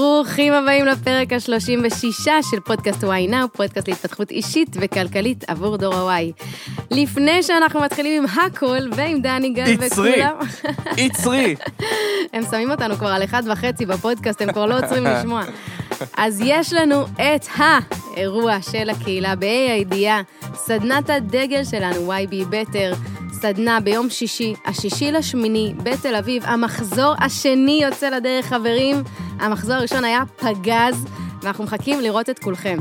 ברוכים הבאים לפרק ה-36 של פודקאסט וואי נאו, פודקאסט להתפתחות אישית וכלכלית עבור דור הוואי. לפני שאנחנו מתחילים עם הכל ועם דני גל וכולם... יצרי. הם שמים אותנו כבר על אחד וחצי בפודקאסט, הם כבר לא עוצרים לשמוע. אז יש לנו את האירוע של הקהילה בה"א הידיעה, סדנת הדגל שלנו, YB בטר, סדנה ביום שישי, השישי לשמיני, בתל אביב. המחזור השני יוצא לדרך, חברים. המחזור הראשון היה פגז, ואנחנו מחכים לראות את כולכם.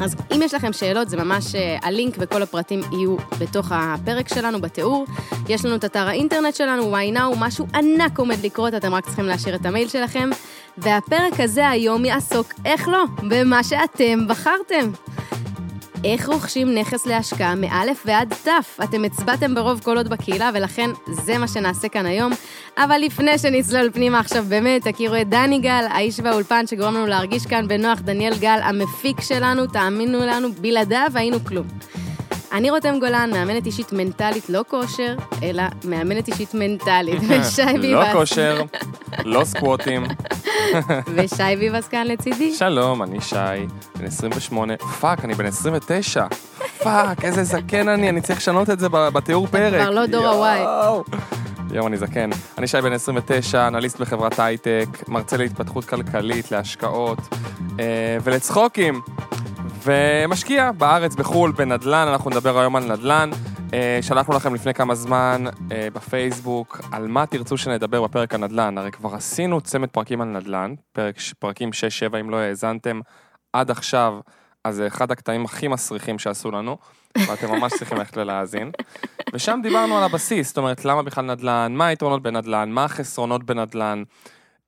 אז אם יש לכם שאלות, זה ממש אה, הלינק וכל הפרטים יהיו בתוך הפרק שלנו, בתיאור. יש לנו את אתר האינטרנט שלנו, why now, משהו ענק עומד לקרות, אתם רק צריכים להשאיר את המייל שלכם. והפרק הזה היום יעסוק, איך לא, במה שאתם בחרתם. איך רוכשים נכס להשקעה מאלף ועד תף? אתם הצבעתם ברוב קולות בקהילה, ולכן זה מה שנעשה כאן היום. אבל לפני שנצלול פנימה עכשיו, באמת, תכירו את דני גל, האיש והאולפן שגורם לנו להרגיש כאן בנוח, דניאל גל, המפיק שלנו, תאמינו לנו, בלעדיו היינו כלום. אני רותם גולן, מאמנת אישית מנטלית, לא כושר, אלא מאמנת אישית מנטלית. ושי ביבס. לא כושר, לא סקווטים. ושי ביבס כאן לצידי. שלום, אני שי, בן 28. fuck, אני בן 29. fuck, איזה זקן אני, אני צריך לשנות את זה בתיאור פרק. כבר לא דור הוואי. יואו, אני זקן. אני שי בן 29, אנליסט בחברת הייטק, מרצה להתפתחות כלכלית, להשקעות אה, ולצחוקים. ומשקיע בארץ, בחו"ל, בנדל"ן, אנחנו נדבר היום על נדל"ן. אה, שלחנו לכם לפני כמה זמן אה, בפייסבוק על מה תרצו שנדבר בפרק הנדל"ן. הרי כבר עשינו צמד פרקים על נדל"ן, פרק, פרקים 6-7, אם לא האזנתם עד עכשיו, אז זה אחד הקטעים הכי מסריחים שעשו לנו, ואתם ממש צריכים ללכת ולהאזין. ושם דיברנו על הבסיס, זאת אומרת, למה בכלל נדל"ן, מה היתרונות בנדל"ן, מה החסרונות בנדל"ן,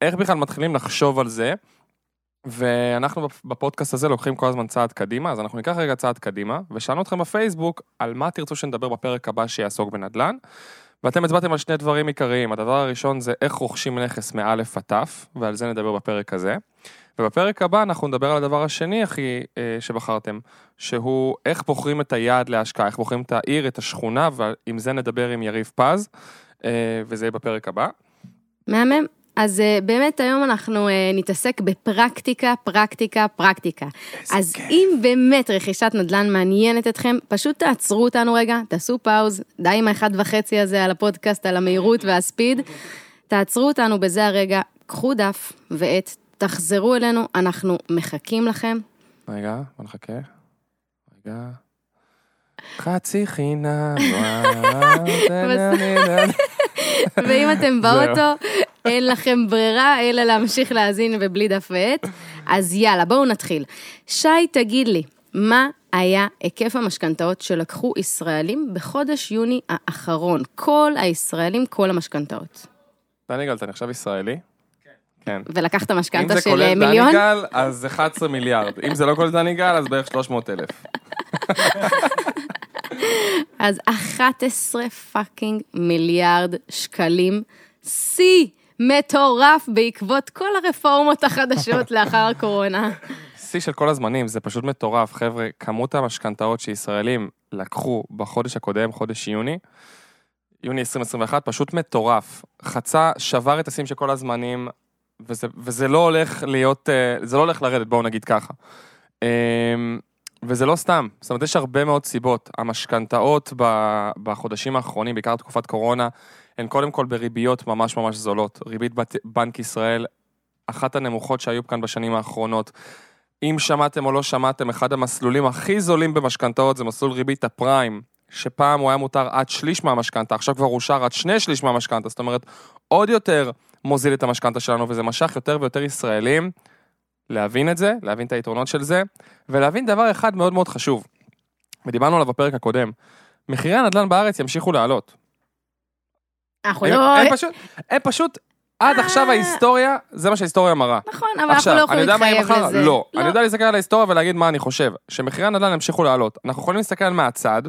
איך בכלל מתחילים לחשוב על זה. ואנחנו בפודקאסט הזה לוקחים כל הזמן צעד קדימה, אז אנחנו ניקח רגע צעד קדימה, ושאלנו אתכם בפייסבוק על מה תרצו שנדבר בפרק הבא שיעסוק בנדל"ן, ואתם הצבעתם על שני דברים עיקריים. הדבר הראשון זה איך רוכשים נכס מאלף עד תף, ועל זה נדבר בפרק הזה. ובפרק הבא אנחנו נדבר על הדבר השני הכי אה, שבחרתם, שהוא איך בוחרים את היעד להשקעה, איך בוחרים את העיר, את השכונה, ועם זה נדבר עם יריב פז, אה, וזה יהיה בפרק הבא. מהמם. אז אה, באמת היום אנחנו אה, נתעסק בפרקטיקה, פרקטיקה, פרקטיקה. אז כיף. אם באמת רכישת נדל"ן מעניינת אתכם, פשוט תעצרו אותנו רגע, תעשו פאוז, די עם האחד וחצי הזה על הפודקאסט, על המהירות והספיד. תעצרו אותנו בזה הרגע, קחו דף ועט, תחזרו אלינו, אנחנו מחכים לכם. רגע, בוא נחכה. רגע. חצי חינם, ואם אתם באוטו, אין לכם ברירה אלא להמשיך להאזין ובלי דף ועט. אז יאללה, בואו נתחיל. שי, תגיד לי, מה היה היקף המשכנתאות שלקחו ישראלים בחודש יוני האחרון? כל הישראלים, כל המשכנתאות. דני גל, אתה נחשב ישראלי? כן. ולקחת משכנתא של מיליון? אם זה כולל דני גל, אז 11 מיליארד. אם זה לא כולל דני גל, אז בערך 300 אלף. אז 11 fucking מיליארד שקלים, שיא מטורף בעקבות כל הרפורמות החדשות לאחר הקורונה. שיא של כל הזמנים, זה פשוט מטורף, חבר'ה, כמות המשכנתאות שישראלים לקחו בחודש הקודם, חודש יוני, יוני 2021, פשוט מטורף. חצה, שבר את השיא של כל הזמנים, וזה, וזה לא הולך להיות, אה, זה לא הולך לרדת, בואו נגיד ככה. אמ, וזה לא סתם, זאת אומרת, יש הרבה מאוד סיבות. המשכנתאות בחודשים האחרונים, בעיקר תקופת קורונה, הן קודם כל בריביות ממש ממש זולות. ריבית בנק ישראל, אחת הנמוכות שהיו כאן בשנים האחרונות. אם שמעתם או לא שמעתם, אחד המסלולים הכי זולים במשכנתאות זה מסלול ריבית הפריים, שפעם הוא היה מותר עד שליש מהמשכנתה, עכשיו כבר אושר עד שני שליש מהמשכנתה, זאת אומרת, עוד יותר מוזיל את המשכנתה שלנו, וזה משך יותר ויותר ישראלים להבין את זה, להבין את היתרונות של זה, ולהבין דבר אחד מאוד מאוד חשוב, ודיברנו עליו בפרק הקודם, מחירי הנדל"ן בארץ ימשיכו לעלות. אנחנו לא... הם פשוט, הם פשוט, עד עכשיו אה. ההיסטוריה, זה מה שההיסטוריה מראה. נכון, אבל אנחנו לא יכולים להתחייב לזה. לא, אני יודע להסתכל על ההיסטוריה ולהגיד מה אני חושב. שמחירי הנדל"ן ימשיכו לעלות. אנחנו יכולים להסתכל מהצד,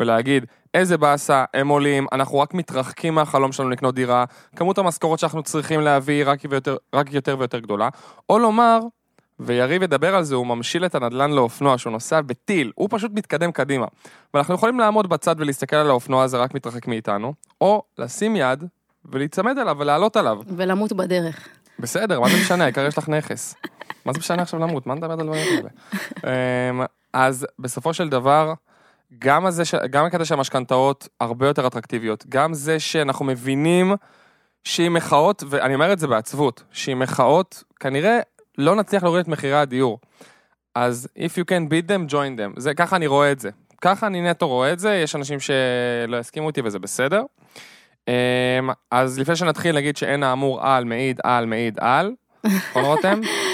ולהגיד, איזה באסה, הם עולים, אנחנו רק מתרחקים מהחלום שלנו לקנות דירה, כמות המשכורות שאנחנו צריכים להביא רק יותר, רק יותר ויותר גדולה, או לומר, ויריב ידבר על זה, הוא ממשיל את הנדלן לאופנוע שהוא נוסע בטיל, הוא פשוט מתקדם קדימה. ואנחנו יכולים לעמוד בצד ולהסתכל על האופנוע הזה רק מתרחק מאיתנו, או לשים יד ולהיצמד אליו ולעלות עליו. ולמות בדרך. בסדר, מה זה משנה? העיקר יש לך נכס. מה זה משנה עכשיו למות? מה נדבר על דברים כאלה? אמ, אז בסופו של דבר, גם הזה, ש- גם הקטע של המשכנתאות הרבה יותר אטרקטיביות. גם זה שאנחנו מבינים שעם מחאות, ואני אומר את זה בעצבות, שעם מחאות, כנראה לא נצליח להוריד את מחירי הדיור. אז if you can beat them, join them. זה, ככה אני רואה את זה. ככה אני נטו רואה את זה, יש אנשים שלא יסכימו איתי וזה בסדר. אמ, אז לפני שנתחיל נגיד שאין האמור על, מעיד על, מעיד על, נכון רותם?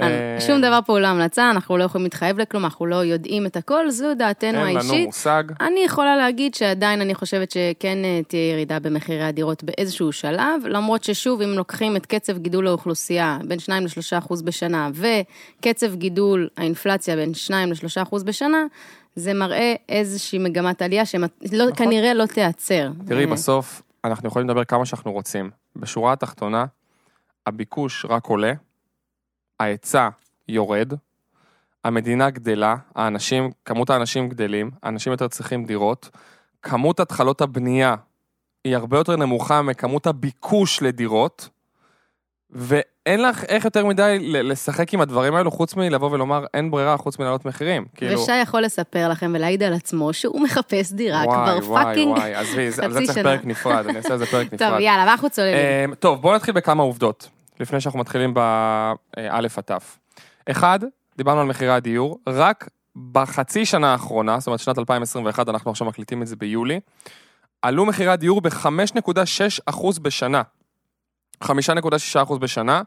אה, שום דבר פה הוא לא המלצה, אנחנו לא יכולים להתחייב לכלום, אנחנו לא יודעים את הכל, זו דעתנו אין לנו האישית. מושג. אני יכולה להגיד שעדיין אני חושבת שכן אה, תהיה ירידה במחירי הדירות באיזשהו שלב, למרות ששוב, אם לוקחים את קצב גידול האוכלוסייה בין 2 ל-3 אחוז בשנה, וקצב גידול האינפלציה בין 2 ל-3 אחוז בשנה, זה מראה איזושהי מגמת עלייה שכנראה לא תיעצר. נכון. תראי, אה, בסוף אנחנו יכולים לדבר כמה שאנחנו רוצים. בשורה התחתונה, הביקוש רק עולה, ההיצע יורד, המדינה גדלה, האנשים, כמות האנשים גדלים, האנשים יותר צריכים דירות, כמות התחלות הבנייה היא הרבה יותר נמוכה מכמות הביקוש לדירות, ואין לך איך יותר מדי לשחק עם הדברים האלו, חוץ מלבוא ולומר אין ברירה חוץ מלהעלות מחירים. כאילו, ושי יכול לספר לכם ולהעיד על עצמו שהוא מחפש דירה וואי, כבר וואי, fucking וואי, עזבי, זה- על זה חצי צריך. פרק נפרד, אני אעשה על זה פרק נפרד. טוב, יאללה, מה אנחנו צוללים? אמ, טוב, בואו נתחיל בכמה עובדות, לפני שאנחנו מתחילים באלף עטף. אחד, דיברנו על מחירי הדיור, רק בחצי שנה האחרונה, זאת אומרת שנת 2021, אנחנו עכשיו מקליטים את זה ביולי, עלו מחירי הדיור ב-5.6% בשנה. 5.6% בשנה,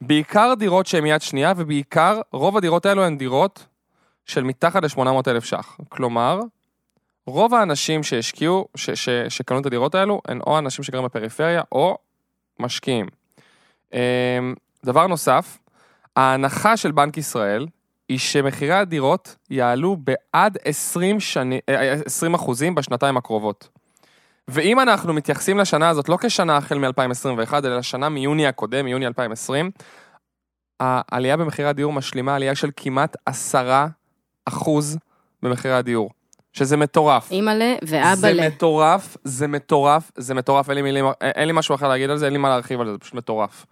בעיקר דירות שהן יד שנייה, ובעיקר, רוב הדירות האלו הן דירות של מתחת ל-800,000 ש"ח. כלומר, רוב האנשים שהשקיעו, שקנו את הדירות האלו, הן או אנשים שגרים בפריפריה, או משקיעים. אמ, דבר נוסף, ההנחה של בנק ישראל היא שמחירי הדירות יעלו בעד 20, שני, אה, 20 אחוזים בשנתיים הקרובות. ואם אנחנו מתייחסים לשנה הזאת לא כשנה החל מ-2021, אלא לשנה מיוני הקודם, מיוני 2020, העלייה במחירי הדיור משלימה עלייה של כמעט 10 אחוז במחירי הדיור, שזה מטורף. אימא'לה זה ואבא'לה. מטורף, זה מטורף, זה מטורף, אין לי מילים, אין לי משהו אחר להגיד על זה, אין לי מה להרחיב על זה, זה פשוט מטורף.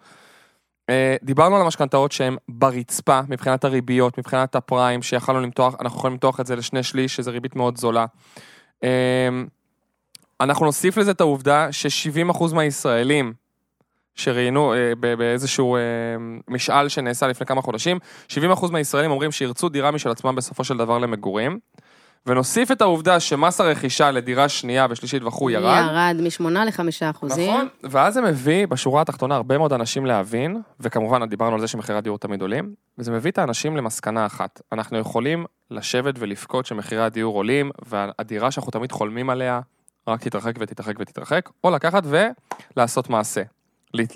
אה, דיברנו על המשכנתאות שהן ברצפה, מבחינת הריביות, מבחינת הפריים, שיכולנו למתוח, אנחנו יכולים למתוח את זה לשני שליש, שזה ריבית מאוד זולה. אה, אנחנו נוסיף לזה את העובדה ש-70% מהישראלים שראיינו אה, באיזשהו משאל שנעשה לפני כמה חודשים, 70% מהישראלים אומרים שירצו דירה משל עצמם בסופו של דבר למגורים. ונוסיף את העובדה שמס הרכישה לדירה שנייה ושלישית וכו' ירד. ירד מ-8 ל-5 אחוזים. נכון, ואז זה מביא בשורה התחתונה הרבה מאוד אנשים להבין, וכמובן דיברנו על זה שמחירי הדיור תמיד עולים, וזה מביא את האנשים למסקנה אחת. אנחנו יכולים לשבת ולבכות שמחירי הדיור עולים, והדירה שאנחנו תמיד חולמים עליה רק תתרחק ותתרחק ותתרחק, או לקחת ולעשות מעשה.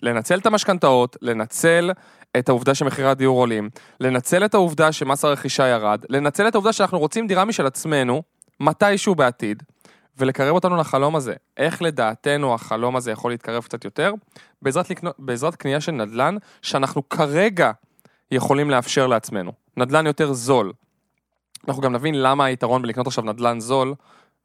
לנצל את המשכנתאות, לנצל את העובדה שמחירי הדיור עולים, לנצל את העובדה שמס הרכישה ירד, לנצל את העובדה שאנחנו רוצים דירה משל עצמנו, מתישהו בעתיד, ולקרב אותנו לחלום הזה. איך לדעתנו החלום הזה יכול להתקרב קצת יותר? בעזרת, לקנות, בעזרת קנייה של נדל"ן, שאנחנו כרגע יכולים לאפשר לעצמנו. נדל"ן יותר זול. אנחנו גם נבין למה היתרון בלקנות עכשיו נדל"ן זול,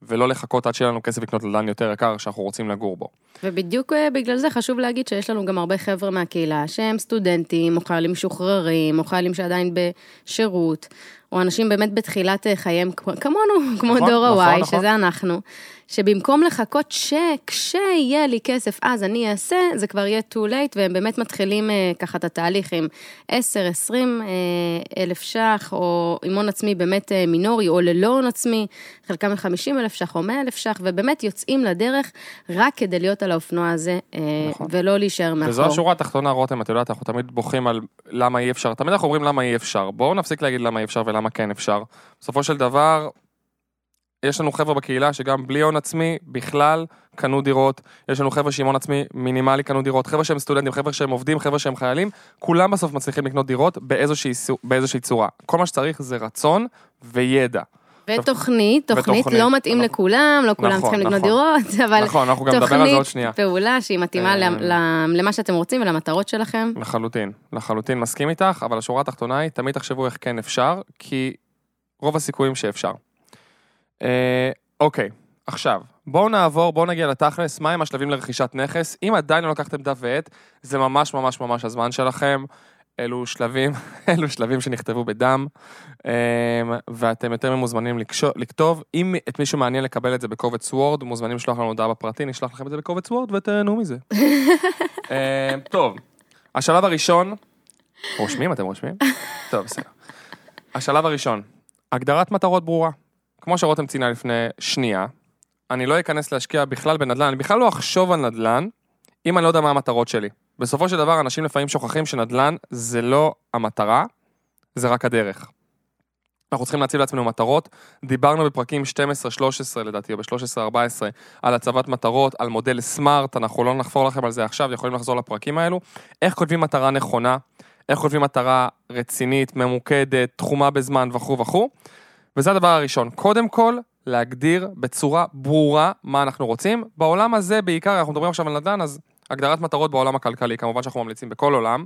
ולא לחכות עד שיהיה לנו כסף לקנות נדל"ן יותר יקר שאנחנו רוצים לגור בו. ובדיוק אה, בגלל זה חשוב להגיד שיש לנו גם הרבה חבר'ה מהקהילה שהם סטודנטים, או חיילים משוחררים, או חיילים שעדיין בשירות, או אנשים באמת בתחילת אה, חייהם, כמו- כמונו, כמו נכון, דור נכון, ה-Y, נכון. שזה אנחנו, שבמקום לחכות שכשיהיה לי כסף, אז אני אעשה, זה כבר יהיה too late, והם באמת מתחילים אה, ככה את התהליך עם 10, 20 אה, אלף ש"ח, או עם הון עצמי באמת אה, מינורי, או ללא הון עצמי, חלקם עם 50 אלף ש"ח או 100 אלף ש"ח, ובאמת יוצאים לדרך רק כדי להיות על האופנוע הזה, אה, נכון. ולא להישאר מאחור. וזו השורה התחתונה, רותם, את יודעת, אנחנו תמיד בוכים על למה אי אפשר, תמיד אנחנו אומרים למה אי אפשר. בואו נפסיק להגיד למה אי אפשר ולמה כן אפשר. בסופו של דבר, יש לנו חבר'ה בקהילה שגם בלי הון עצמי בכלל קנו דירות, יש לנו חבר'ה שעם הון עצמי מינימלי קנו דירות, חבר'ה שהם סטודנטים, חבר'ה שהם עובדים, חבר'ה שהם חיילים, כולם בסוף מצליחים לקנות דירות באיזושהי, באיזושהי צורה. כל מה שצריך זה רצון וידע. ותוכנית, תוכנית ותוכנית, לא מתאים נכון. לכולם, לא כולם נכון, צריכים לקנות נכון. דירות, אבל נכון, אנחנו גם נדבר על זה עוד שנייה. פעולה שהיא מתאימה אה, למה שאתם רוצים ולמטרות שלכם. לחלוטין, לחלוטין מסכים איתך, אבל השורה התחתונה היא, תמיד תחשבו איך כן אפשר, כי רוב הסיכויים שאפשר. אה, אוקיי, עכשיו, בואו נעבור, בואו נגיע לתכלס, מהם השלבים לרכישת נכס. אם עדיין לא לקחתם דף ועט, זה ממש ממש ממש הזמן שלכם. אלו שלבים, אלו שלבים שנכתבו בדם, אמ, ואתם יותר ממוזמנים לכתוב. אם את מישהו מעניין לקבל את זה בקובץ וורד, מוזמנים לשלוח לנו הודעה בפרטי, נשלח לכם את זה בקובץ וורד ותהנו מזה. אמ, טוב, השלב הראשון, רושמים? אתם רושמים? טוב, בסדר. השלב הראשון, הגדרת מטרות ברורה. כמו שרותם ציינה לפני שנייה, אני לא אכנס להשקיע בכלל בנדל"ן, אני בכלל לא אחשוב על נדל"ן, אם אני לא יודע מה המטרות שלי. בסופו של דבר, אנשים לפעמים שוכחים שנדל"ן זה לא המטרה, זה רק הדרך. אנחנו צריכים להציב לעצמנו מטרות. דיברנו בפרקים 12-13 לדעתי, או ב-13-14, על הצבת מטרות, על מודל סמארט, אנחנו לא נחפור לכם על זה עכשיו, יכולים לחזור לפרקים האלו. איך כותבים מטרה נכונה, איך כותבים מטרה רצינית, ממוקדת, תחומה בזמן וכו' וכו'. וזה הדבר הראשון. קודם כל, להגדיר בצורה ברורה מה אנחנו רוצים. בעולם הזה בעיקר, אנחנו מדברים עכשיו על נדל"ן, אז הגדרת מטרות בעולם הכלכלי, כמובן שאנחנו ממליצים בכל עולם,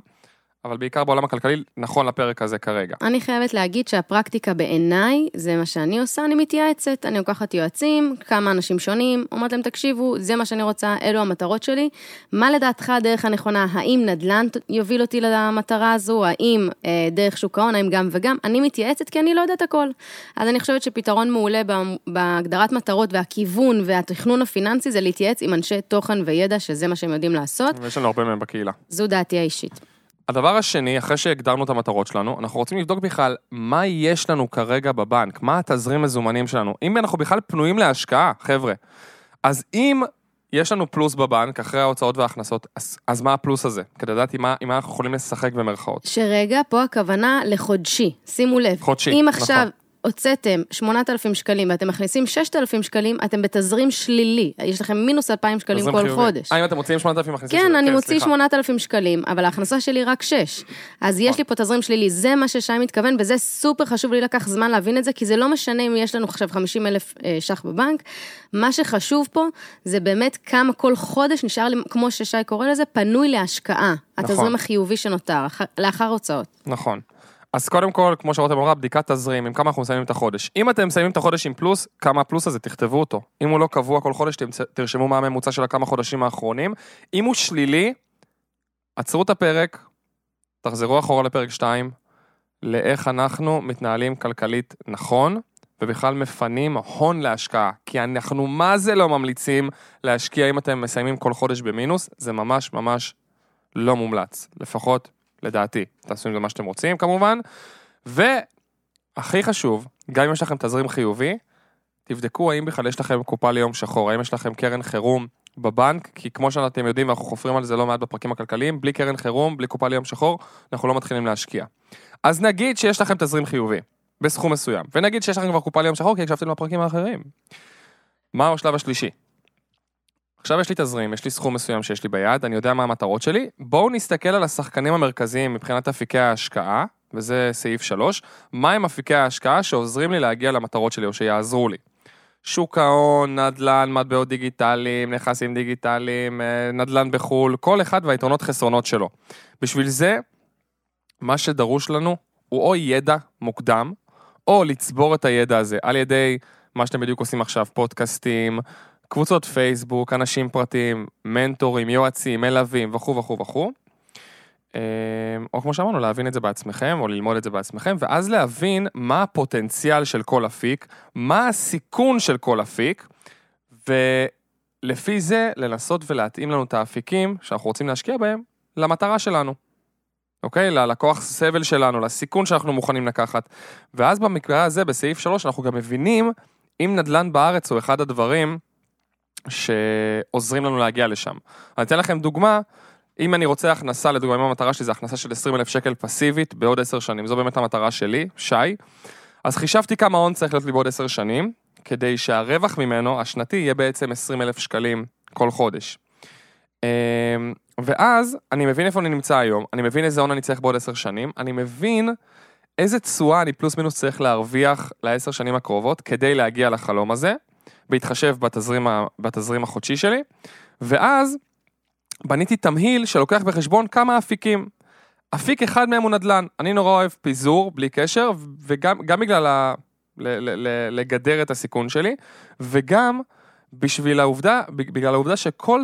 אבל בעיקר בעולם הכלכלי, נכון לפרק הזה כרגע. אני חייבת להגיד שהפרקטיקה בעיניי, זה מה שאני עושה, אני מתייעצת. אני לוקחת יועצים, כמה אנשים שונים, אומרת להם, תקשיבו, זה מה שאני רוצה, אלו המטרות שלי. מה לדעתך הדרך הנכונה? האם נדל"ן יוביל אותי למטרה הזו? האם אה, דרך שוק ההון? האם גם וגם? אני מתייעצת כי אני לא יודעת הכל. אז אני חושבת שפתרון מעולה בהגדרת מטרות והכיוון והתכנון הפיננסי זה להתייעץ עם אנשי תוכן וידע, שזה מה שהם יודעים לעשות. ויש לנו הרבה מהם בקהילה. זו דעתי האישית. הדבר השני, אחרי שהגדרנו את המטרות שלנו, אנחנו רוצים לבדוק בכלל מה יש לנו כרגע בבנק, מה התזרים מזומנים שלנו. אם אנחנו בכלל פנויים להשקעה, חבר'ה. אז אם יש לנו פלוס בבנק, אחרי ההוצאות וההכנסות, אז, אז מה הפלוס הזה? כדי לדעת עם מה, עם מה אנחנו יכולים לשחק במרכאות. שרגע, פה הכוונה לחודשי, שימו לב. חודשי, אם נכון. הוצאתם 8,000 שקלים ואתם מכניסים 6,000 שקלים, אתם בתזרים שלילי. יש לכם מינוס 2,000 שקלים כל חיובי. חודש. אה, אם אתם מוציאים 8,000 מכניסים... כן, שזה- אני מוציא סליחה. 8,000 שקלים, אבל ההכנסה שלי רק 6. אז יש לי פה תזרים שלילי, זה מה ששי מתכוון, וזה סופר חשוב לי לקח זמן להבין את זה, כי זה לא משנה אם יש לנו עכשיו 50 אלף אה, ש"ח בבנק, מה שחשוב פה זה באמת כמה כל חודש נשאר לי, כמו ששי קורא לזה, פנוי להשקעה. נכון. התזרים החיובי שנותר, אח- לאחר הוצאות. נכון. אז קודם כל, כמו שרותם אמרה, בדיקת תזרים, עם כמה אנחנו מסיימים את החודש. אם אתם מסיימים את החודש עם פלוס, כמה הפלוס הזה, תכתבו אותו. אם הוא לא קבוע כל חודש, תרשמו מה הממוצע של הכמה חודשים האחרונים. אם הוא שלילי, עצרו את הפרק, תחזרו אחורה לפרק 2, לאיך אנחנו מתנהלים כלכלית נכון, ובכלל מפנים הון להשקעה. כי אנחנו מה זה לא ממליצים להשקיע אם אתם מסיימים כל חודש במינוס, זה ממש ממש לא מומלץ. לפחות לדעתי. תעשו עם זה מה שאתם רוצים כמובן. והכי חשוב, גם אם יש לכם תזרים חיובי, תבדקו האם בכלל יש לכם קופה ליום שחור, האם יש לכם קרן חירום בבנק, כי כמו שאתם יודעים ואנחנו חופרים על זה לא מעט בפרקים הכלכליים, בלי קרן חירום, בלי קופה ליום שחור, אנחנו לא מתחילים להשקיע. אז נגיד שיש לכם תזרים חיובי, בסכום מסוים, ונגיד שיש לכם כבר קופה ליום שחור, כי הקשבתם לפרקים האחרים. מהו השלב השלישי? עכשיו יש לי תזרים, יש לי סכום מסוים שיש לי ביד, אני יודע מה המטרות שלי. בואו נסתכל על השחקנים המרכזיים מבחינת אפיקי ההשקעה, וזה סעיף 3, מהם אפיקי ההשקעה שעוזרים לי להגיע למטרות שלי או שיעזרו לי. שוק ההון, נדל"ן, מטבעות דיגיטליים, נכסים דיגיטליים, אה, נדל"ן בחו"ל, כל אחד והיתרונות חסרונות שלו. בשביל זה, מה שדרוש לנו הוא או ידע מוקדם, או לצבור את הידע הזה על ידי מה שאתם בדיוק עושים עכשיו, פודקאסטים, קבוצות פייסבוק, אנשים פרטיים, מנטורים, יועצים, מלווים וכו' וכו' וכו'. אה, או כמו שאמרנו, להבין את זה בעצמכם, או ללמוד את זה בעצמכם, ואז להבין מה הפוטנציאל של כל אפיק, מה הסיכון של כל אפיק, ולפי זה לנסות ולהתאים לנו את האפיקים שאנחנו רוצים להשקיע בהם למטרה שלנו. אוקיי? ללקוח סבל שלנו, לסיכון שאנחנו מוכנים לקחת. ואז במקרה הזה, בסעיף 3, אנחנו גם מבינים אם נדל"ן בארץ הוא אחד הדברים שעוזרים לנו להגיע לשם. אני אתן לכם דוגמה, אם אני רוצה הכנסה, לדוגמה, אם המטרה שלי זה הכנסה של 20 אלף שקל פסיבית בעוד 10 שנים, זו באמת המטרה שלי, שי, אז חישבתי כמה הון צריך להיות לי בעוד 10 שנים, כדי שהרווח ממנו, השנתי, יהיה בעצם 20 אלף שקלים כל חודש. אמ, ואז אני מבין איפה אני נמצא היום, אני מבין איזה הון אני צריך בעוד 10 שנים, אני מבין איזה תשואה אני פלוס מינוס צריך להרוויח לעשר שנים הקרובות כדי להגיע לחלום הזה, בהתחשב בתזרים, ה- בתזרים החודשי שלי, ואז בניתי תמהיל שלוקח בחשבון כמה אפיקים. אפיק אחד מהם הוא נדל"ן, אני נורא אוהב פיזור בלי קשר, וגם גם בגלל ה... ל- ל- ל- לגדר את הסיכון שלי, וגם בשביל העובדה, בגלל העובדה שכל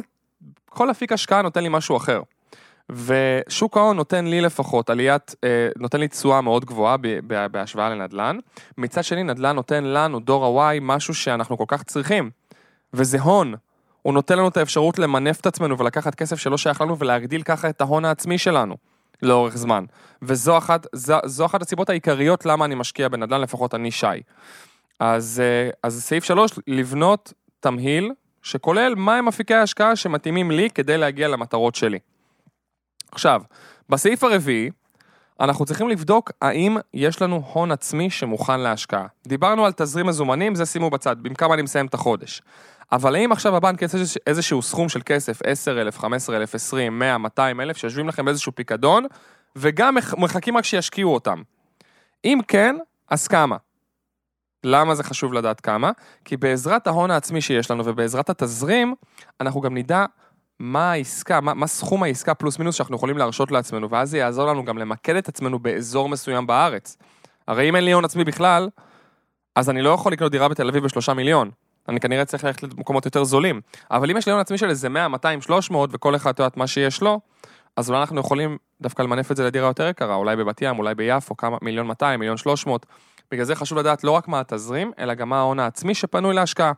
כל אפיק השקעה נותן לי משהו אחר. ושוק ההון נותן לי לפחות עליית, אה, נותן לי תשואה מאוד גבוהה בהשוואה לנדל"ן. מצד שני, נדל"ן נותן לנו, דור ה-Y, משהו שאנחנו כל כך צריכים, וזה הון. הוא נותן לנו את האפשרות למנף את עצמנו ולקחת כסף שלא שייך לנו ולהגדיל ככה את ההון העצמי שלנו לאורך זמן. וזו אחת, זו, זו אחת הסיבות העיקריות למה אני משקיע בנדל"ן, לפחות אני שי. אז, אה, אז סעיף 3, לבנות תמהיל שכולל מהם אפיקי ההשקעה שמתאימים לי כדי להגיע למטרות שלי. עכשיו, בסעיף הרביעי, אנחנו צריכים לבדוק האם יש לנו הון עצמי שמוכן להשקעה. דיברנו על תזרים מזומנים, זה שימו בצד, במקום אני מסיים את החודש. אבל האם עכשיו הבנק יעשה איזשהו סכום של כסף, 10,000, 15,000, 20, 100, 200 אלף, שיושבים לכם באיזשהו פיקדון, וגם מחכים רק שישקיעו אותם? אם כן, אז כמה? למה זה חשוב לדעת כמה? כי בעזרת ההון העצמי שיש לנו ובעזרת התזרים, אנחנו גם נדע מה העסקה, מה, מה סכום העסקה פלוס מינוס שאנחנו יכולים להרשות לעצמנו, ואז זה יעזור לנו גם למקד את עצמנו באזור מסוים בארץ. הרי אם אין לי הון עצמי בכלל, אז אני לא יכול לקנות דירה בתל אביב בשלושה מיליון. אני כנראה צריך ללכת למקומות יותר זולים. אבל אם יש לי הון עצמי של איזה 100, 200, 300, וכל אחד יודעת מה שיש לו, אז אולי אנחנו יכולים דווקא למנף את זה לדירה יותר יקרה, אולי בבת ים, אולי ביפו, כמה, מיליון 200, מיליון 300. בגלל זה חשוב לדעת לא רק מה התזרים, אלא גם מה ההון העצמי שפנוי להשקעה.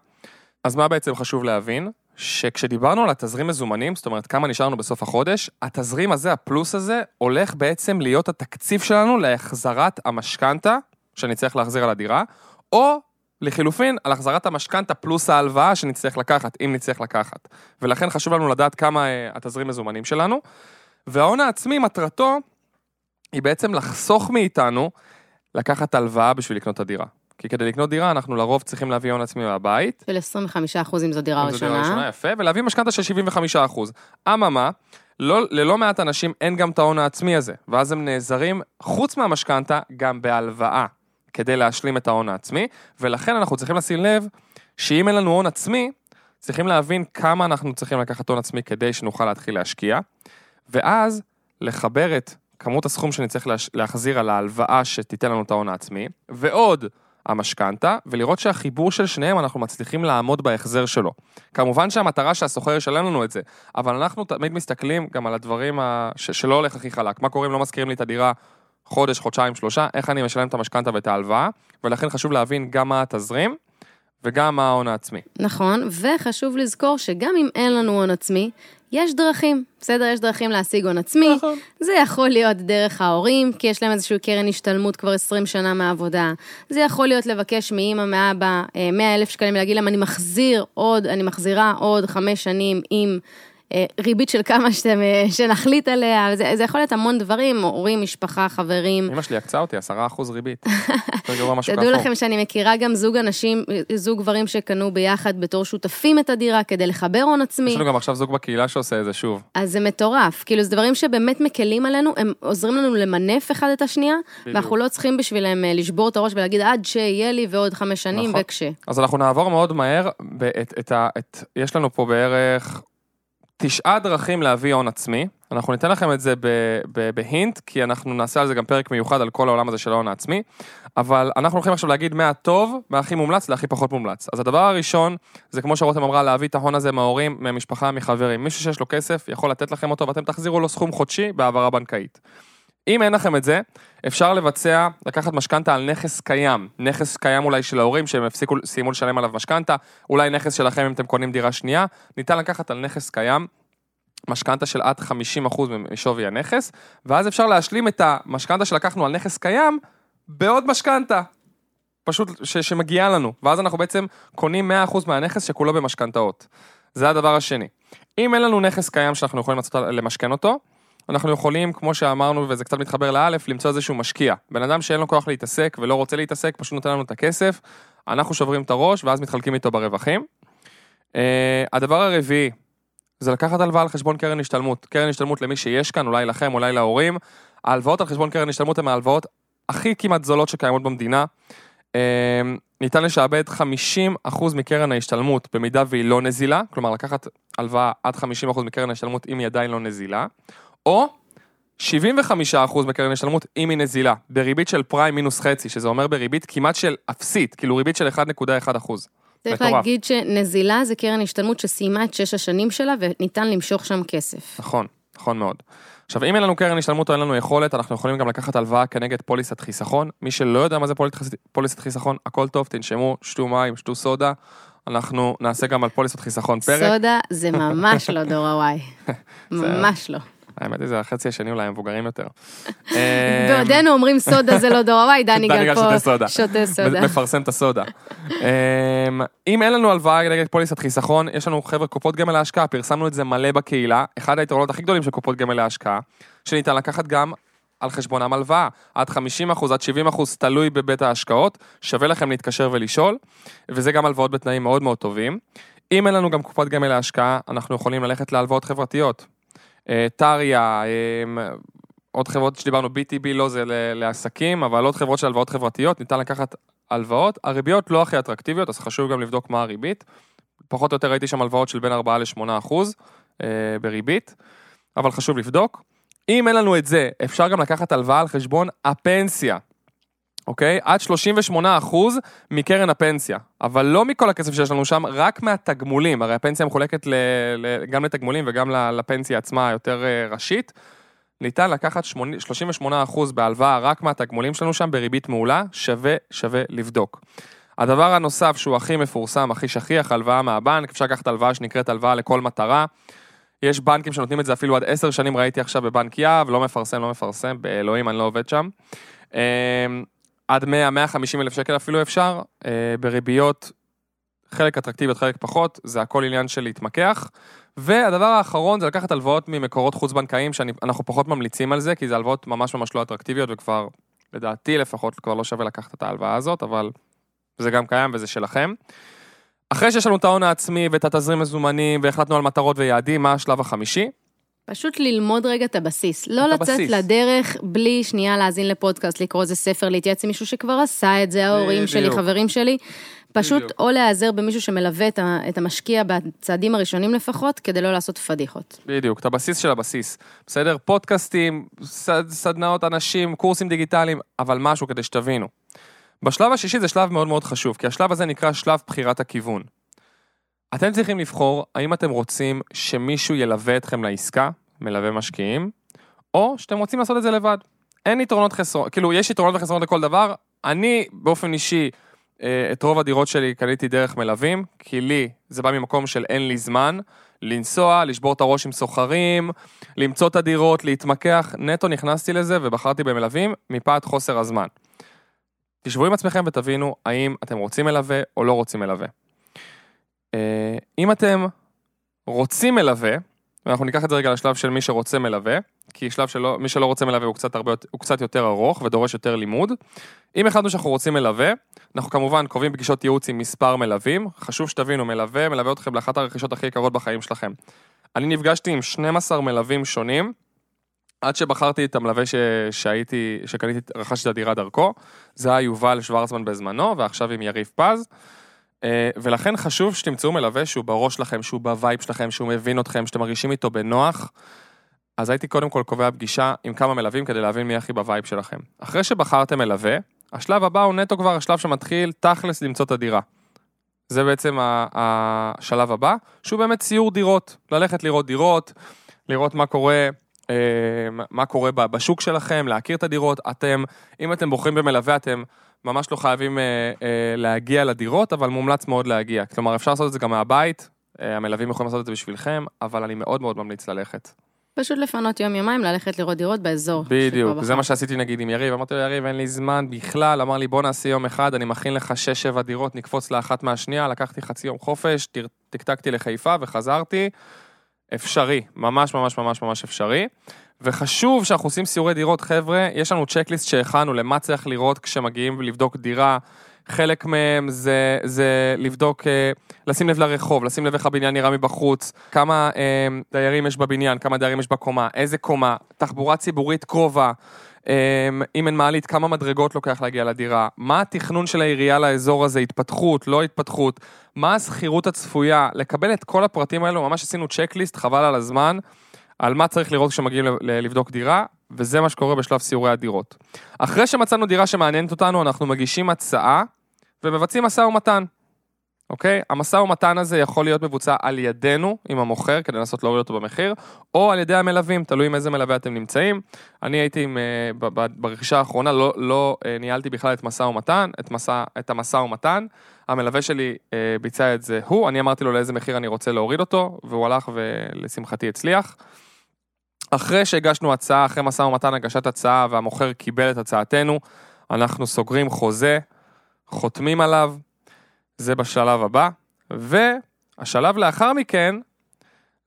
אז מה בעצם חשוב להבין? שכשדיברנו על התזרים מזומנים, זאת אומרת כמה נשארנו בסוף החודש, התזרים הזה, הפלוס הזה, הולך בעצם להיות התקציב שלנו להחזרת המשכנתה, שנצטרך להחזיר על הדירה, או לחילופין, על החזרת המשכנתה פלוס ההלוואה שנצטרך לקחת, אם נצטרך לקחת. ולכן חשוב לנו לדעת כמה uh, התזרים מזומנים שלנו. וההון העצמי, מטרתו, היא בעצם לחסוך מאיתנו לקחת הלוואה בשביל לקנות את הדירה. כי כדי לקנות דירה, אנחנו לרוב צריכים להביא הון עצמי מהבית. של 25% אם זו דירה ראשונה. אם זו דירה ראשונה, יפה, ולהביא משכנתה של 75%. אממה, לא, ללא מעט אנשים אין גם את ההון העצמי הזה, ואז הם נעזרים, חוץ מהמשכנתה, גם בהלוואה, כדי להשלים את ההון העצמי, ולכן אנחנו צריכים לשים לב שאם אין לנו הון עצמי, צריכים להבין כמה אנחנו צריכים לקחת הון עצמי כדי שנוכל להתחיל להשקיע, ואז לחבר את כמות הסכום שנצטרך להחזיר על ההלוואה שתיתן לנו את ההון העצמי, ועוד המשכנתה, ולראות שהחיבור של שניהם אנחנו מצליחים לעמוד בהחזר שלו. כמובן שהמטרה שהסוחר ישלם לנו את זה, אבל אנחנו תמיד מסתכלים גם על הדברים ה... שלא הולך הכי חלק. מה קורה אם לא מזכירים לי את הדירה חודש, חודשיים, שלושה, איך אני משלם את המשכנתה ואת ההלוואה, ולכן חשוב להבין גם מה התזרים. וגם ההון העצמי. נכון, וחשוב לזכור שגם אם אין לנו הון עצמי, יש דרכים, בסדר? יש דרכים להשיג הון עצמי. נכון. זה יכול להיות דרך ההורים, כי יש להם איזושהי קרן השתלמות כבר 20 שנה מהעבודה. זה יכול להיות לבקש מאימא, מאבא, 100 אלף שקלים, להגיד להם, אני מחזיר עוד, אני מחזירה עוד חמש שנים עם אה, ריבית של כמה שאתם, אה, שנחליט עליה, זה, זה יכול להיות המון דברים, הורים, משפחה, חברים. אמא שלי עקצה אותי, עשרה אחוז ריבית. תדעו לכם שאני מכירה גם זוג אנשים, זוג גברים שקנו ביחד בתור שותפים את הדירה כדי לחבר הון עצמי. יש לנו גם עכשיו זוג בקהילה שעושה את זה שוב. אז זה מטורף, כאילו זה דברים שבאמת מקלים עלינו, הם עוזרים לנו למנף אחד את השנייה, בדיוק. ואנחנו לא צריכים בשבילם אה, לשבור את הראש ולהגיד עד שיהיה לי ועוד חמש שנים נכון. וכש. אז אנחנו נעבור מאוד מהר, את, את, את, את, יש לנו פה בערך תשעה דרכים להביא הון עצמי, אנחנו ניתן לכם את זה בהינט, כי אנחנו נעשה על זה גם פרק מיוחד על כל העולם הזה של ההון העצמי, אבל אנחנו הולכים עכשיו להגיד מהטוב, מהכי מומלץ להכי פחות מומלץ. אז הדבר הראשון, זה כמו שרותם אמרה, להביא את ההון הזה מההורים, מהמשפחה, מחברים. מישהו שיש לו כסף, יכול לתת לכם אותו, ואתם תחזירו לו סכום חודשי בהעברה בנקאית. אם אין לכם את זה, אפשר לבצע, לקחת משכנתה על נכס קיים. נכס קיים אולי של ההורים שהם הפסיקו, סיימו לשלם עליו משכנתה, אולי נכס שלכם אם אתם קונים דירה שנייה, ניתן לקחת על נכס קיים. משכנתה של עד 50% משווי הנכס, ואז אפשר להשלים את המשכנתה שלקחנו על נכס קיים בעוד משכנתה. פשוט ש- שמגיעה לנו, ואז אנחנו בעצם קונים 100% מהנכס שכולו במשכנתאות. זה הדבר השני. אם אין לנו נכס קיים שאנחנו יכולים למשכן אותו, אנחנו יכולים, כמו שאמרנו, וזה קצת מתחבר לאלף, למצוא איזשהו משקיע. בן אדם שאין לו כוח להתעסק ולא רוצה להתעסק, פשוט נותן לנו את הכסף, אנחנו שוברים את הראש ואז מתחלקים איתו ברווחים. Uh, הדבר הרביעי, זה לקחת הלוואה על חשבון קרן השתלמות. קרן השתלמות למי שיש כאן, אולי לכם, אולי להורים. ההלוואות על חשבון קרן השתלמות הן ההלוואות הכי כמעט זולות שקיימות במדינה. Uh, ניתן לשעבד 50% מקרן ההשתלמות במידה והיא לא נזילה, כלומר לקחת הלוואה עד 50% מקרן ההשתלמות אם היא עדיין לא נזילה, או 75% מקרן השתלמות אם היא נזילה, בריבית של פריים מינוס חצי, שזה אומר בריבית כמעט של אפסית, כאילו ריבית של 1.1%. צריך מטורף. להגיד שנזילה זה קרן השתלמות שסיימה את שש השנים שלה וניתן למשוך שם כסף. נכון, נכון מאוד. עכשיו, אם אין לנו קרן השתלמות או אין לנו יכולת, אנחנו יכולים גם לקחת הלוואה כנגד פוליסת חיסכון. מי שלא יודע מה זה פוליסת, פוליסת חיסכון, הכל טוב, תנשמו, שתו מים, שתו סודה. אנחנו נעשה גם על פוליסת חיסכון פרק. סודה זה ממש לא דור הוואי. ממש לא. האמת היא, זה החצי השני אולי המבוגרים יותר. בעודנו אומרים סודה זה לא דור הוואי, דני גל פה שותה סודה. מפרסם את הסודה. אמ, אם אין לנו הלוואה נגד פוליסת חיסכון, יש לנו חבר'ה קופות גמל להשקעה, פרסמנו את זה מלא בקהילה. אחד היתרונות הכי גדולים של קופות גמל להשקעה, שניתן לקחת גם על חשבונם הלוואה. עד 50% עד 70% תלוי בבית ההשקעות, שווה לכם להתקשר ולשאול, וזה גם הלוואות בתנאים מאוד מאוד טובים. אם אין לנו גם קופות גמל להשקעה, אנחנו יכולים ללכת להלוואות חברתיות. אה, טריה, אה, עוד חברות שדיברנו, BTB לא זה לעסקים, אבל עוד חברות של הלוואות חברתיות, ניתן לקחת הלוואות. הריביות לא הכי אטרקטיביות, אז חשוב גם לבדוק מה הריבית. פחות או יותר ראיתי שם הלוואות של בין 4 ל-8 אחוז אה, בריבית, אבל חשוב לבדוק. אם אין לנו את זה, אפשר גם לקחת הלוואה על חשבון הפנסיה, אוקיי? עד 38 אחוז מקרן הפנסיה, אבל לא מכל הכסף שיש לנו שם, רק מהתגמולים, הרי הפנסיה מחולקת ל, ל, גם לתגמולים וגם לפנסיה עצמה היותר אה, ראשית. ניתן לקחת 8, 38 אחוז בהלוואה רק מהתגמולים שלנו שם בריבית מעולה, שווה, שווה לבדוק. הדבר הנוסף שהוא הכי מפורסם, הכי שכיח, הלוואה מהבנק, אפשר לקחת הלוואה שנקראת הלוואה לכל מטרה. יש בנקים שנותנים את זה אפילו עד עשר שנים, ראיתי עכשיו בבנק יהב, לא מפרסם, לא מפרסם, באלוהים אני לא עובד שם. עד 100-150 אלף שקל אפילו אפשר, אה, בריביות חלק אטרקטיביות, חלק פחות, זה הכל עניין של להתמקח. והדבר האחרון זה לקחת הלוואות ממקורות חוץ-בנקאיים, שאנחנו פחות ממליצים על זה, כי זה הלוואות ממש ממש לא אטרקטיביות, וכבר, לדעתי לפחות, כבר לא שווה לקחת את ההלוואה הזאת, אבל זה גם קיים וזה שלכם. אחרי שיש לנו את ההון העצמי ואת התזרים מזומנים, והחלטנו על מטרות ויעדים, מה השלב החמישי? פשוט ללמוד רגע את הבסיס. לא את לצאת הבסיס. לדרך בלי שנייה להאזין לפודקאסט, לקרוא איזה ספר, להתייעץ עם מישהו שכבר עשה את זה, ההורים שלי, בדיוק. חברים שלי. פשוט בדיוק. או להיעזר במישהו שמלווה את ה- את המשקיע בצעדים הראשונים לפחות, כדי לא לעשות פדיחות. בדיוק, את הבסיס של הבסיס. בסדר? פודקאסטים, סד, סדנאות אנשים, קורסים דיגיטליים, אבל משהו כדי שתבינו. בשלב השישי זה שלב מאוד מאוד חשוב, כי השלב הזה נקרא שלב בחירת הכיוון. אתם צריכים לבחור האם אתם רוצים שמישהו ילווה אתכם לעסקה, מלווה משקיעים, או שאתם רוצים לעשות את זה לבד. אין יתרונות חסרונות, כאילו, יש יתרונות וחסרונות לכל דבר. אני, באופן אישי, אה, את רוב הדירות שלי קניתי דרך מלווים, כי לי זה בא ממקום של אין לי זמן לנסוע, לשבור את הראש עם סוחרים, למצוא את הדירות, להתמקח. נטו נכנסתי לזה ובחרתי במלווים מפאת חוסר הזמן. תשבו עם עצמכם ותבינו האם אתם רוצים מלווה או לא רוצים מלווה. אה, אם אתם רוצים מלווה, ואנחנו ניקח את זה רגע לשלב של מי שרוצה מלווה, כי שלב שלא, מי שלא רוצה מלווה הוא קצת, הרבה, הוא קצת יותר ארוך ודורש יותר לימוד. אם החלטנו שאנחנו רוצים מלווה, אנחנו כמובן קובעים פגישות ייעוץ עם מספר מלווים. חשוב שתבינו, מלווה מלווה אתכם לאחת הרכישות הכי יקרות בחיים שלכם. אני נפגשתי עם 12 מלווים שונים, עד שבחרתי את המלווה ש... שהייתי, שקניתי, רכשתי את הדירה דרכו. זה היה יובל שוורצמן בזמנו, ועכשיו עם יריב פז. אה, ולכן חשוב שתמצאו מלווה שהוא בראש שלכם, שהוא ב vibe שלכם, שהוא מבין אתכם, שאתם מרגישים איתו בנוח. אז הייתי קודם כל קובע פגישה עם כמה מלווים כדי להבין מי הכי ב vibe שלכם. אחרי שבחרתם מלווה, השלב הבא הוא נטו כבר השלב שמתחיל תכלס למצוא את הדירה. זה בעצם השלב הבא, שהוא באמת סיור דירות. ללכת לראות דירות, לראות מה קורה, אה, מה קורה בשוק שלכם, להכיר את הדירות. אתם, אם אתם בוחרים במלווה, אתם ממש לא חייבים אה, אה, להגיע לדירות, אבל מומלץ מאוד להגיע. כלומר, אפשר לעשות את זה גם מהבית, אה, המלווים יכולים לעשות את זה בשבילכם, אבל אני מאוד מאוד ממליץ ללכת. פשוט לפנות יום-יומיים, ללכת לראות דירות באזור. בדיוק, זה מה. שעשיתי נגיד עם יריב, אמרתי לו, יריב, אין לי זמן בכלל, אמר לי, בוא נעשה יום אחד, אני מכין לך 6-7 דירות, נקפוץ לאחת מהשנייה, לקחתי חצי יום חופש, טקטקתי לחיפה וחזרתי. אפשרי, ממש ממש ממש ממש אפשרי. וחשוב שאנחנו עושים סיורי דירות, חבר'ה, יש לנו צ'קליסט שהכנו למה צריך לראות כשמגיעים לבדוק דירה. חלק מהם זה, זה לבדוק, אה, לשים לב לרחוב, לשים לב איך הבניין נראה מבחוץ, כמה אה, דיירים יש בבניין, כמה דיירים יש בקומה, איזה קומה, תחבורה ציבורית קרובה, אה, אם אין מעלית, כמה מדרגות לוקח להגיע לדירה, מה התכנון של העירייה לאזור הזה, התפתחות, לא התפתחות, מה השכירות הצפויה, לקבל את כל הפרטים האלו, ממש עשינו צ'קליסט, חבל על הזמן, על מה צריך לראות כשמגיעים לבדוק דירה, וזה מה שקורה בשלב סיורי הדירות. אחרי שמצאנו דירה שמעניינת אותנו, אנחנו מגישים הצעה ומבצעים משא ומתן. אוקיי? המשא ומתן הזה יכול להיות מבוצע על ידינו עם המוכר, כדי לנסות להוריד אותו במחיר, או על ידי המלווים, תלוי עם איזה מלווה אתם נמצאים. אני הייתי עם, אה, ברכישה האחרונה, לא, לא אה, ניהלתי בכלל את משא ומתן, את, מסע, את המשא ומתן. המלווה שלי אה, ביצע את זה הוא, אני אמרתי לו לאיזה מחיר אני רוצה להוריד אותו, והוא הלך ולשמחתי הצליח. אחרי שהגשנו הצעה, אחרי משא ומתן הגשת הצעה והמוכר קיבל את הצעתנו, אנחנו סוגרים חוזה, חותמים עליו, זה בשלב הבא, והשלב לאחר מכן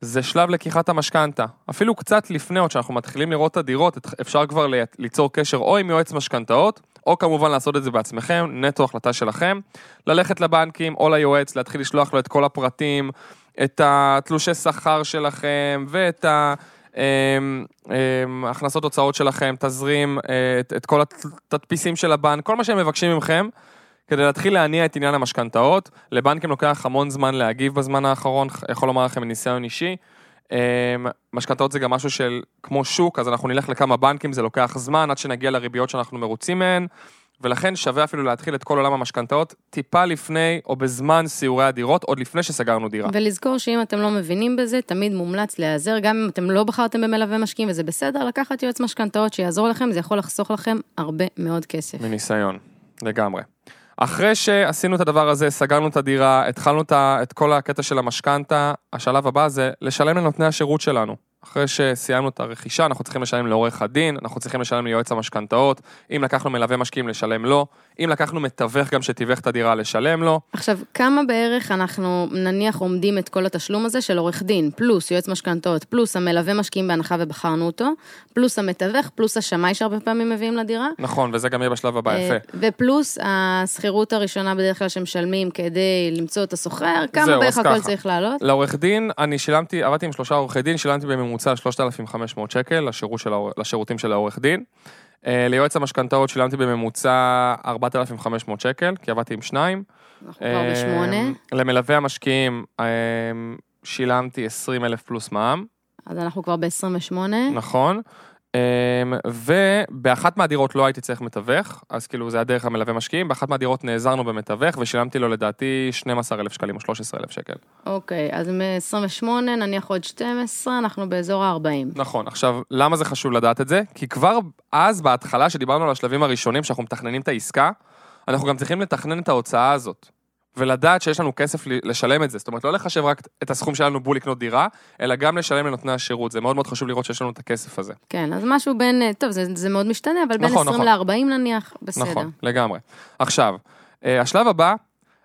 זה שלב לקיחת המשכנתה. אפילו קצת לפני עוד שאנחנו מתחילים לראות את הדירות, אפשר כבר ליצור קשר או עם יועץ משכנתאות, או כמובן לעשות את זה בעצמכם, נטו החלטה שלכם, ללכת לבנקים או ליועץ, להתחיל לשלוח לו את כל הפרטים, את התלושי שכר שלכם ואת ה... אמ, אמ, הכנסות הוצאות שלכם, תזרים, את, את כל התדפיסים של הבנק, כל מה שהם מבקשים מכם, כדי להתחיל להניע את עניין המשכנתאות. לבנקים לוקח המון זמן להגיב בזמן האחרון, יכול לומר לכם מניסיון אישי. אמ, משכנתאות זה גם משהו של כמו שוק, אז אנחנו נלך לכמה בנקים, זה לוקח זמן עד שנגיע לריביות שאנחנו מרוצים מהן. ולכן שווה אפילו להתחיל את כל עולם המשכנתאות טיפה לפני או בזמן סיורי הדירות, עוד לפני שסגרנו דירה. ולזכור שאם אתם לא מבינים בזה, תמיד מומלץ להיעזר, גם אם אתם לא בחרתם במלווה משקיעים וזה בסדר, לקחת יועץ משכנתאות שיעזור לכם, זה יכול לחסוך לכם הרבה מאוד כסף. מניסיון, לגמרי. אחרי שעשינו את הדבר הזה, סגרנו את הדירה, התחלנו את כל הקטע של המשכנתה, השלב הבא זה לשלם לנותני השירות שלנו. אחרי שסיימנו את הרכישה, אנחנו צריכים לשלם לעורך הדין, אנחנו צריכים לשלם ליועץ המשכנתאות, אם לקחנו מלווה משקיעים, לשלם לו, אם לקחנו מתווך גם שתיווך את הדירה, לשלם לו. עכשיו, כמה בערך אנחנו נניח עומדים את כל התשלום הזה של עורך דין, פלוס יועץ משכנתאות, פלוס המלווה משקיעים בהנחה ובחרנו אותו, פלוס המתווך, פלוס השמאי שהרבה פעמים מביאים לדירה. נכון, וזה גם יהיה בשלב הבא, יפה. ופלוס השכירות הראשונה בדרך כלל שמשלמים כדי למצוא את השוכר, כמה בערך הכל צריך לעלות? לעורך דין, אני שילמתי, עבדתי עם שלושה עורכי דין, שילמתי בממוצע 3,500 שקל לשירות של, לשירותים של העורך דין. אה, ליועץ המשכנתאות שילמתי בממוצע 4,500 שקל, כי עבדתי עם שניים. אנחנו כבר בשמונה. אה, למלווה המשקיעים אה, שילמתי 20,000 פלוס מע"מ. אז אנחנו כבר ב-28. נכון. אמ, ובאחת מהדירות לא הייתי צריך מתווך, אז כאילו זה היה דרך המלווה משקיעים, באחת מהדירות נעזרנו במתווך ושילמתי לו לדעתי 12,000 שקלים או 13,000 שקל. אוקיי, אז מ-28 נניח עוד 12, אנחנו באזור ה-40. נכון, עכשיו, למה זה חשוב לדעת את זה? כי כבר אז, בהתחלה, שדיברנו על השלבים הראשונים, שאנחנו מתכננים את העסקה, אנחנו גם צריכים לתכנן את ההוצאה הזאת. ולדעת שיש לנו כסף לשלם את זה. זאת אומרת, לא לחשב רק את הסכום שלנו בול לקנות דירה, אלא גם לשלם לנותני השירות. זה מאוד מאוד חשוב לראות שיש לנו את הכסף הזה. כן, אז משהו בין, טוב, זה, זה מאוד משתנה, אבל נכון, בין 20 נכון. ל-40 נניח, בסדר. נכון, לגמרי. עכשיו, אה, השלב הבא,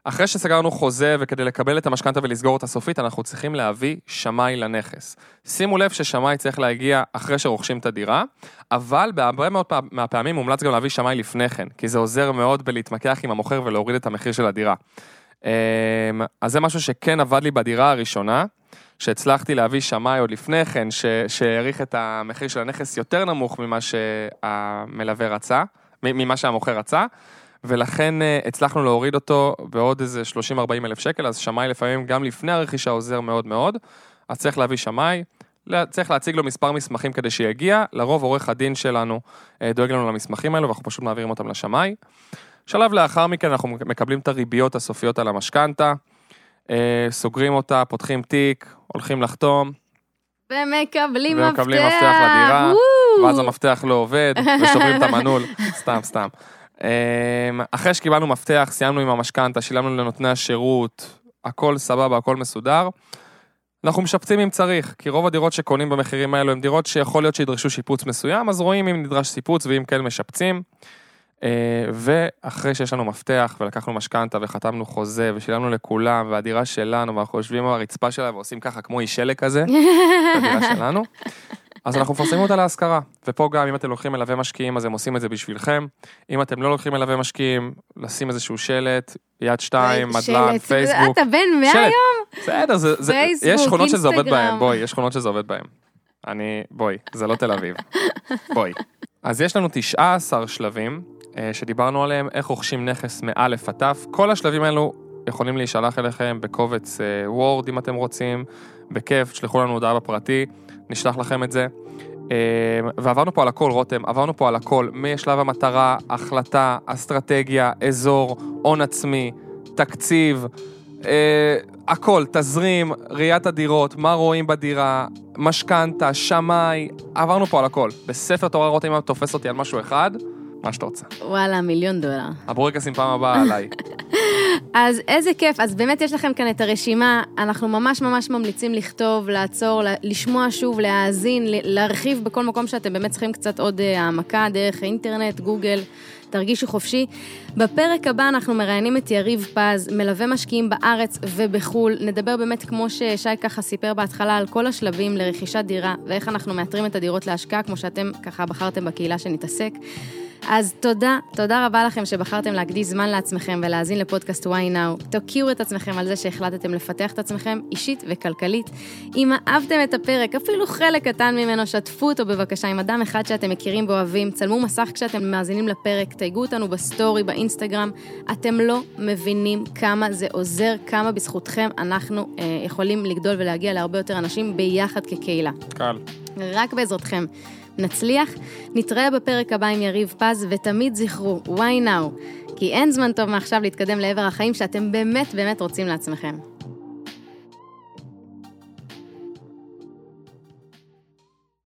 אחרי שסגרנו חוזה וכדי לקבל את המשכנתה ולסגור אותה סופית, אנחנו צריכים להביא שמאי לנכס. שימו לב ששמאי צריך להגיע אחרי שרוכשים את הדירה, אבל בהרבה מאוד מהפעמים מומלץ גם להביא שמאי לפני כן, כי זה עוזר מאוד בלהתמקח עם המוכר ולהוריד את המחיר של הדירה. אמ, אז זה משהו שכן עבד לי בדירה הראשונה, שהצלחתי להביא שמאי עוד לפני כן, שהעריך את המחיר של הנכס יותר נמוך ממה שהמלווה רצה, ממה שהמוכר רצה. ולכן אה, הצלחנו להוריד אותו בעוד איזה 30-40 אלף שקל, אז שמאי לפעמים גם לפני הרכישה עוזר מאוד מאוד, אז צריך להביא שמאי, צריך להציג לו מספר מסמכים כדי שיגיע, לרוב עורך הדין שלנו אה, דואג לנו למסמכים האלו ואנחנו פשוט מעבירים אותם לשמאי. שלב לאחר מכן אנחנו מקבלים את הריביות הסופיות על המשכנתה, אה, סוגרים אותה, פותחים תיק, הולכים לחתום. ומקבלים מפתח. ומקבלים מפתח לדירה, ואז המפתח לא עובד, ושוברים את המנעול, סתם, סתם. אה, אחרי שקיבלנו מפתח, סיימנו עם המשכנתה, שילמנו לנותני השירות, הכל סבבה, הכל מסודר. אנחנו משפצים אם צריך, כי רוב הדירות שקונים במחירים האלו הן דירות שיכול להיות שידרשו שיפוץ מסוים, אז רואים אם נדרש שיפוץ ואם כן משפצים. אה, ואחרי שיש לנו מפתח ולקחנו משכנתה וחתמנו חוזה ושילמנו לכולם והדירה שלנו ואנחנו יושבים על הרצפה שלה ועושים ככה כמו איש שלג כזה, בדירה שלנו, אז אנחנו מפרסמים אותה להשכרה. ופה גם אם אתם לוקחים מלווה משקיעים אז הם עושים את זה בשבילכם. אם אתם לא לוקחים מלווה משקיעים, לשים איזשהו שלט, יד שתיים, מדלן, פייסבוק. אתה בן 100 היום? בסדר, יש שכונות שזה עובד בהם, בואי, יש שכונות שזה עובד בהם. אני, בואי, זה לא תל אביב. בואי. אז יש לנו 19 שלבים שדיברנו עליהם, איך רוכשים נכס מאלף עד תף. כל השלבים האלו יכולים להישלח אליכם בקובץ וורד אה, אם אתם רוצים, בכיף, תשלחו לנו הודעה בפרטי, נשלח לכם את זה. אה, ועברנו פה על הכל, רותם, עברנו פה על הכל, משלב המטרה, החלטה, אסטרטגיה, אזור, הון עצמי, תקציב, אה, הכל, תזרים, ראיית הדירות, מה רואים בדירה, משכנתה, שמאי, עברנו פה על הכל. בספר תורה רותם תופס אותי על משהו אחד, מה שאתה רוצה. וואלה, מיליון דולר. הבורקסים פעם הבאה עליי. אז איזה כיף, אז באמת יש לכם כאן את הרשימה, אנחנו ממש ממש ממליצים לכתוב, לעצור, לשמוע שוב, להאזין, להרחיב בכל מקום שאתם באמת צריכים קצת עוד אה, העמקה, דרך האינטרנט, גוגל, תרגישו חופשי. בפרק הבא אנחנו מראיינים את יריב פז, מלווה משקיעים בארץ ובחו"ל. נדבר באמת, כמו ששי ככה סיפר בהתחלה, על כל השלבים לרכישת דירה, ואיך אנחנו מאתרים את הדירות להשקעה, כמו שאתם ככה בחרתם בקהילה שנתעסק. אז תודה, תודה רבה לכם שבחרתם להקדיש זמן לעצמכם ולהאזין לפודקאסט וואי נאו. תוקירו את עצמכם על זה שהחלטתם לפתח את עצמכם אישית וכלכלית. אם אהבתם את הפרק, אפילו חלק קטן ממנו, שתפו אותו בבקשה עם אדם אחד שאתם מכירים ואוהבים, צלמו מסך כשאתם מאזינים לפרק, תייגו אותנו ב story, באינסטגרם. אתם לא מבינים כמה זה עוזר, כמה בזכותכם אנחנו אה, יכולים לגדול ולהגיע להרבה יותר אנשים ביחד כקהילה. קל. רק בעזרתכם. נצליח, נתראה בפרק הבא עם יריב פז, ותמיד זכרו, why now? כי אין זמן טוב מעכשיו להתקדם לעבר החיים שאתם באמת באמת רוצים לעצמכם.